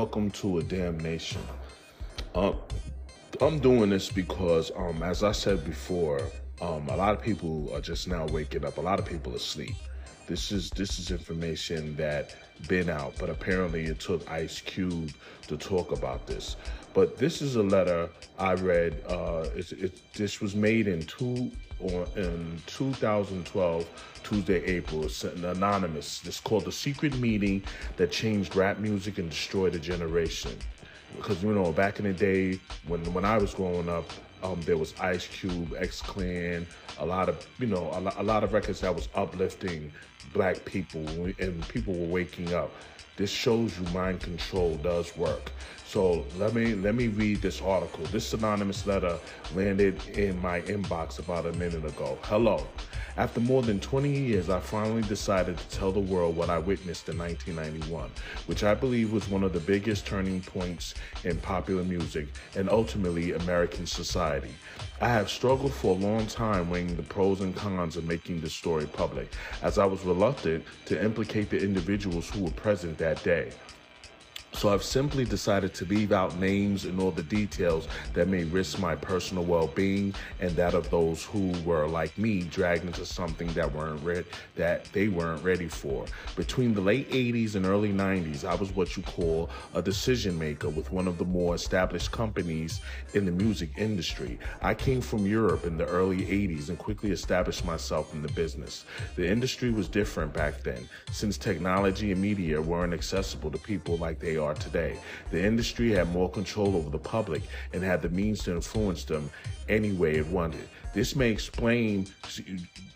Welcome to a damn nation. Um, I'm doing this because, um, as I said before, um, a lot of people are just now waking up. A lot of people asleep. This is this is information that been out, but apparently it took Ice Cube to talk about this. But this is a letter I read. Uh, it, this was made in two or in 2012, Tuesday, April. It's an anonymous. It's called the secret meeting that changed rap music and destroyed a generation. Because you know, back in the day when when I was growing up, um, there was Ice Cube, X Clan, a lot of you know a, a lot of records that was uplifting black people and people were waking up. This shows you mind control does work. So let me let me read this article. This anonymous letter landed in my inbox about a minute ago. Hello. After more than 20 years, I finally decided to tell the world what I witnessed in 1991, which I believe was one of the biggest turning points in popular music and ultimately American society. I have struggled for a long time weighing the pros and cons of making this story public, as I was reluctant to implicate the individuals who were present that day. So I've simply decided to leave out names and all the details that may risk my personal well-being and that of those who were like me dragged into something that weren't re- that they weren't ready for. Between the late 80s and early 90s, I was what you call a decision maker with one of the more established companies in the music industry. I came from Europe in the early 80s and quickly established myself in the business. The industry was different back then since technology and media weren't accessible to people like they are today. The industry had more control over the public and had the means to influence them any way it wanted. This may explain,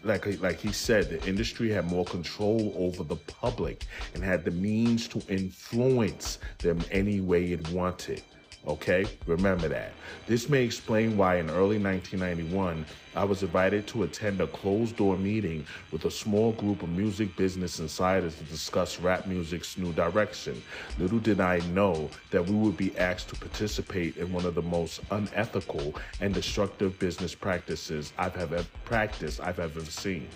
like, like he said, the industry had more control over the public and had the means to influence them any way it wanted. Okay, remember that. This may explain why in early 1991, I was invited to attend a closed door meeting with a small group of music business insiders to discuss rap music's new direction. Little did I know that we would be asked to participate in one of the most unethical and destructive business practices I've ever practiced I've ever seen.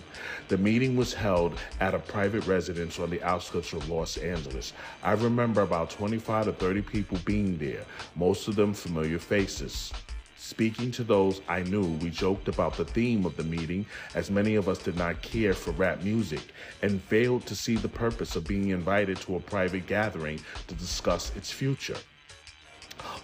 The meeting was held at a private residence on the outskirts of Los Angeles. I remember about 25 to 30 people being there most of them familiar faces. Speaking to those I knew, we joked about the theme of the meeting, as many of us did not care for rap music and failed to see the purpose of being invited to a private gathering to discuss its future.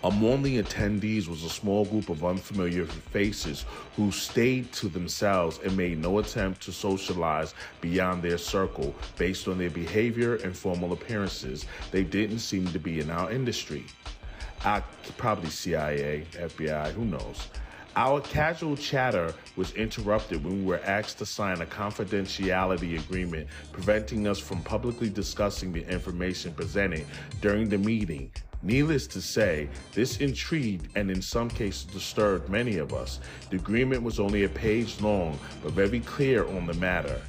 Among the attendees was a small group of unfamiliar faces who stayed to themselves and made no attempt to socialize beyond their circle based on their behavior and formal appearances. They didn't seem to be in our industry. Probably CIA, FBI, who knows. Our casual chatter was interrupted when we were asked to sign a confidentiality agreement preventing us from publicly discussing the information presented during the meeting. Needless to say, this intrigued and in some cases disturbed many of us. The agreement was only a page long, but very clear on the matter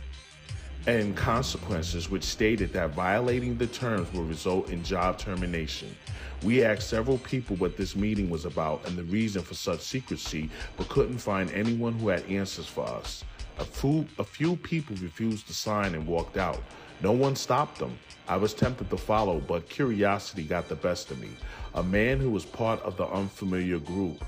and consequences which stated that violating the terms would result in job termination. We asked several people what this meeting was about and the reason for such secrecy, but couldn't find anyone who had answers for us. A few, a few people refused to sign and walked out. No one stopped them. I was tempted to follow, but curiosity got the best of me. A man who was part of the unfamiliar group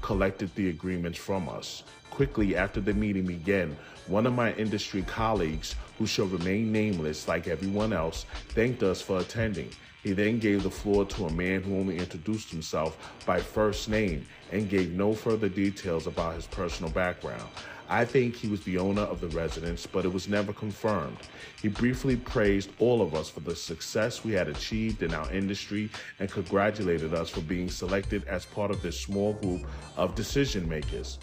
collected the agreements from us. Quickly after the meeting began, one of my industry colleagues, who shall remain nameless like everyone else, thanked us for attending. He then gave the floor to a man who only introduced himself by first name and gave no further details about his personal background. I think he was the owner of the residence, but it was never confirmed. He briefly praised all of us for the success we had achieved in our industry and congratulated us for being selected as part of this small group of decision makers.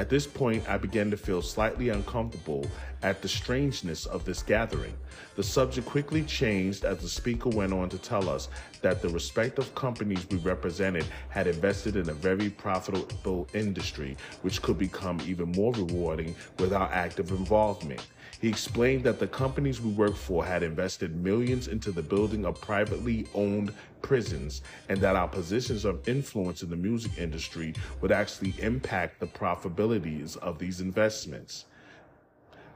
At this point, I began to feel slightly uncomfortable at the strangeness of this gathering. The subject quickly changed as the speaker went on to tell us that the respective companies we represented had invested in a very profitable industry, which could become even more rewarding with our active involvement. He explained that the companies we worked for had invested millions into the building of privately owned prisons and that our positions of influence in the music industry would actually impact the profitabilities of these investments.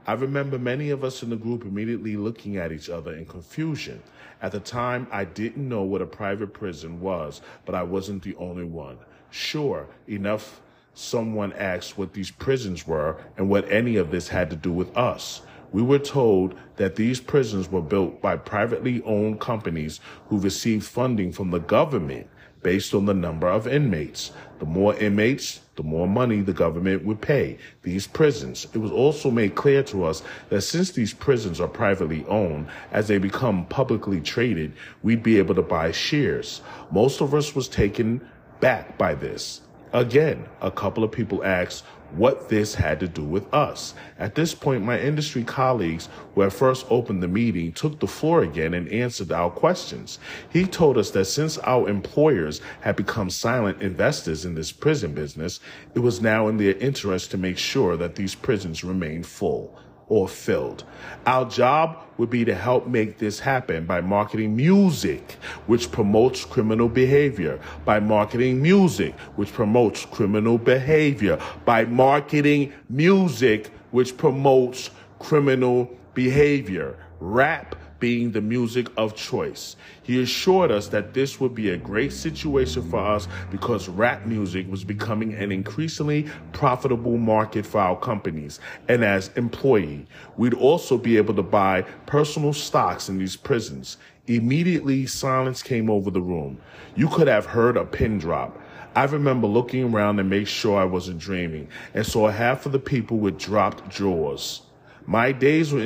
I remember many of us in the group immediately looking at each other in confusion. At the time, I didn't know what a private prison was, but I wasn't the only one. Sure, enough someone asked what these prisons were and what any of this had to do with us. We were told that these prisons were built by privately owned companies who received funding from the government based on the number of inmates. The more inmates, the more money the government would pay these prisons. It was also made clear to us that since these prisons are privately owned, as they become publicly traded, we'd be able to buy shares. Most of us was taken back by this. Again, a couple of people asked, what this had to do with us. At this point, my industry colleagues who had first opened the meeting took the floor again and answered our questions. He told us that since our employers had become silent investors in this prison business, it was now in their interest to make sure that these prisons remained full or filled. Our job would be to help make this happen by marketing music, which promotes criminal behavior, by marketing music, which promotes criminal behavior, by marketing music, which promotes criminal behavior. Rap being the music of choice. He assured us that this would be a great situation for us because rap music was becoming an increasingly profitable market for our companies. And as employee, we'd also be able to buy personal stocks in these prisons. Immediately, silence came over the room. You could have heard a pin drop. I remember looking around to make sure I wasn't dreaming and saw half of the people with dropped jaws. My days were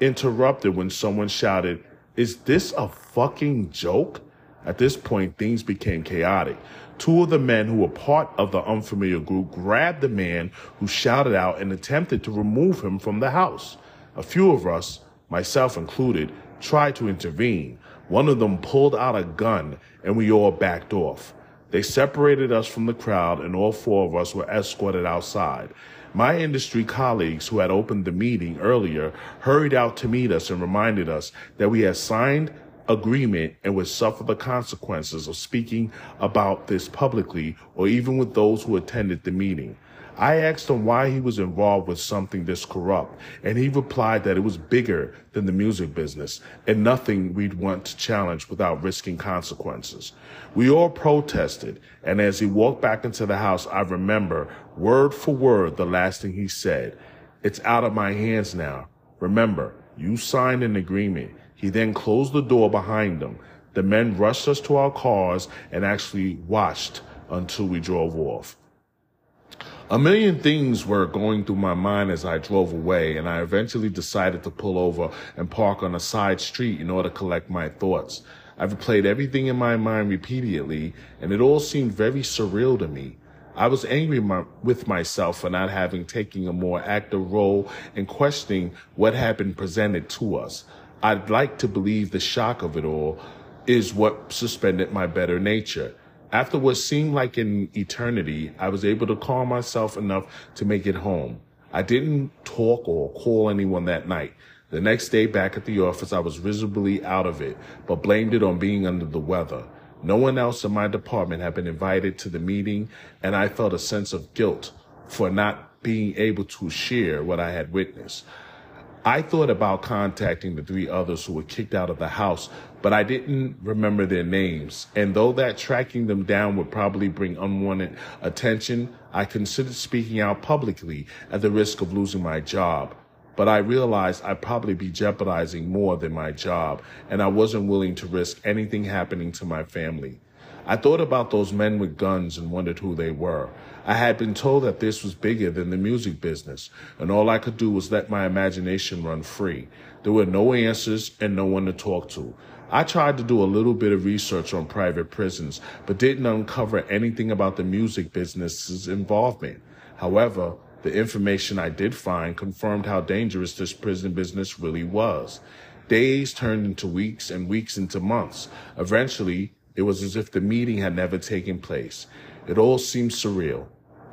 interrupted when someone shouted, Is this a fucking joke? At this point, things became chaotic. Two of the men who were part of the unfamiliar group grabbed the man who shouted out and attempted to remove him from the house. A few of us, myself included, tried to intervene. One of them pulled out a gun and we all backed off. They separated us from the crowd and all four of us were escorted outside. My industry colleagues who had opened the meeting earlier hurried out to meet us and reminded us that we had signed agreement and would suffer the consequences of speaking about this publicly or even with those who attended the meeting. I asked him why he was involved with something this corrupt, and he replied that it was bigger than the music business and nothing we'd want to challenge without risking consequences. We all protested, and as he walked back into the house, I remember word for word the last thing he said. It's out of my hands now. Remember, you signed an agreement. He then closed the door behind him. The men rushed us to our cars and actually watched until we drove off. A million things were going through my mind as I drove away, and I eventually decided to pull over and park on a side street in order to collect my thoughts. I've replayed everything in my mind repeatedly, and it all seemed very surreal to me. I was angry my, with myself for not having taken a more active role in questioning what had been presented to us. I'd like to believe the shock of it all is what suspended my better nature. After what seemed like an eternity, I was able to calm myself enough to make it home. I didn't talk or call anyone that night. The next day back at the office, I was visibly out of it, but blamed it on being under the weather. No one else in my department had been invited to the meeting, and I felt a sense of guilt for not being able to share what I had witnessed. I thought about contacting the three others who were kicked out of the house, but I didn't remember their names. And though that tracking them down would probably bring unwanted attention, I considered speaking out publicly at the risk of losing my job. But I realized I'd probably be jeopardizing more than my job, and I wasn't willing to risk anything happening to my family. I thought about those men with guns and wondered who they were. I had been told that this was bigger than the music business, and all I could do was let my imagination run free. There were no answers and no one to talk to. I tried to do a little bit of research on private prisons, but didn't uncover anything about the music business's involvement. However, the information I did find confirmed how dangerous this prison business really was. Days turned into weeks and weeks into months. Eventually, it was as if the meeting had never taken place. It all seemed surreal.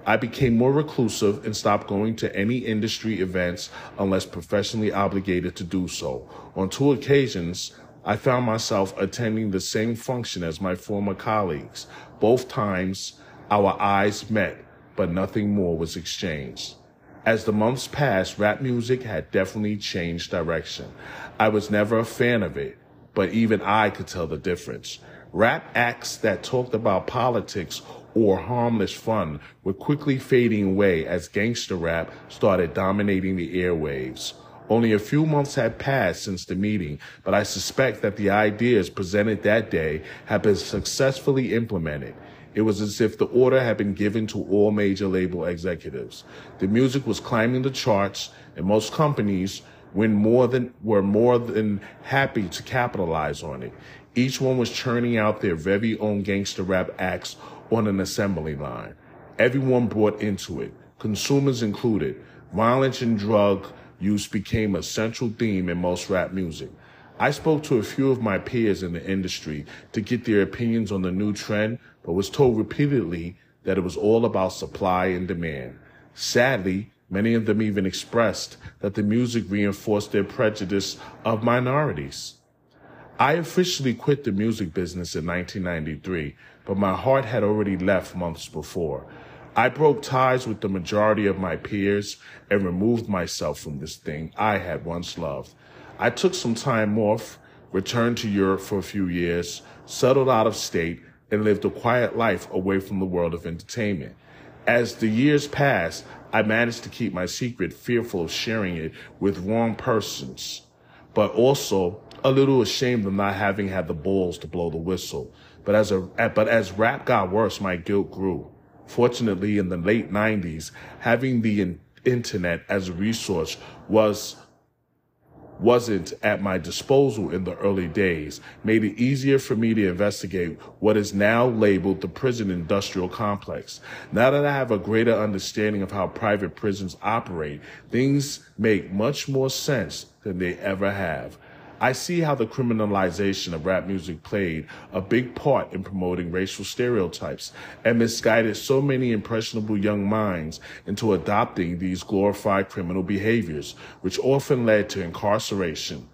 I became more reclusive and stopped going to any industry events unless professionally obligated to do so. On two occasions, I found myself attending the same function as my former colleagues. Both times, our eyes met, but nothing more was exchanged. As the months passed, rap music had definitely changed direction. I was never a fan of it, but even I could tell the difference. Rap acts that talked about politics or harmless fun were quickly fading away as gangster rap started dominating the airwaves. Only a few months had passed since the meeting, but I suspect that the ideas presented that day have been successfully implemented. It was as if the order had been given to all major label executives. The music was climbing the charts, and most companies when more than, were more than happy to capitalize on it. Each one was churning out their very own gangster rap acts on an assembly line. Everyone bought into it, consumers included. Violence and drug use became a central theme in most rap music. I spoke to a few of my peers in the industry to get their opinions on the new trend, but was told repeatedly that it was all about supply and demand. Sadly, many of them even expressed that the music reinforced their prejudice of minorities. I officially quit the music business in 1993, but my heart had already left months before. I broke ties with the majority of my peers and removed myself from this thing I had once loved. I took some time off, returned to Europe for a few years, settled out of state, and lived a quiet life away from the world of entertainment. As the years passed, I managed to keep my secret, fearful of sharing it with wrong persons, but also a little ashamed of not having had the balls to blow the whistle. But as a but as rap got worse, my guilt grew. Fortunately, in the late 90s, having the internet as a resource was wasn't at my disposal in the early days made it easier for me to investigate what is now labeled the prison industrial complex. Now that I have a greater understanding of how private prisons operate, things make much more sense than they ever have. I see how the criminalization of rap music played a big part in promoting racial stereotypes and misguided so many impressionable young minds into adopting these glorified criminal behaviors, which often led to incarceration.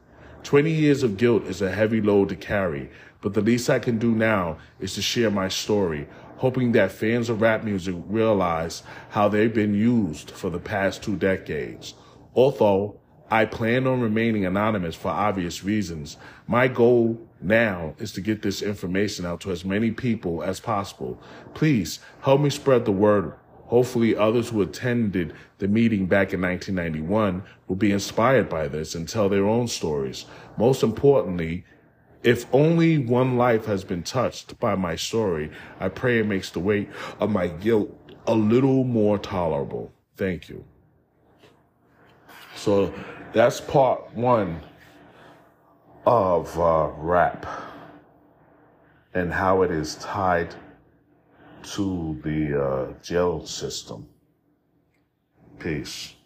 20 years of guilt is a heavy load to carry, but the least I can do now is to share my story, hoping that fans of rap music realize how they've been used for the past two decades. Although I plan on remaining anonymous for obvious reasons. My goal now is to get this information out to as many people as possible. Please help me spread the word. Hopefully others who attended the meeting back in 1991 will be inspired by this and tell their own stories. Most importantly, if only one life has been touched by my story, I pray it makes the weight of my guilt a little more tolerable. Thank you. So that's part one of uh, rap and how it is tied to the uh, jail system. Peace.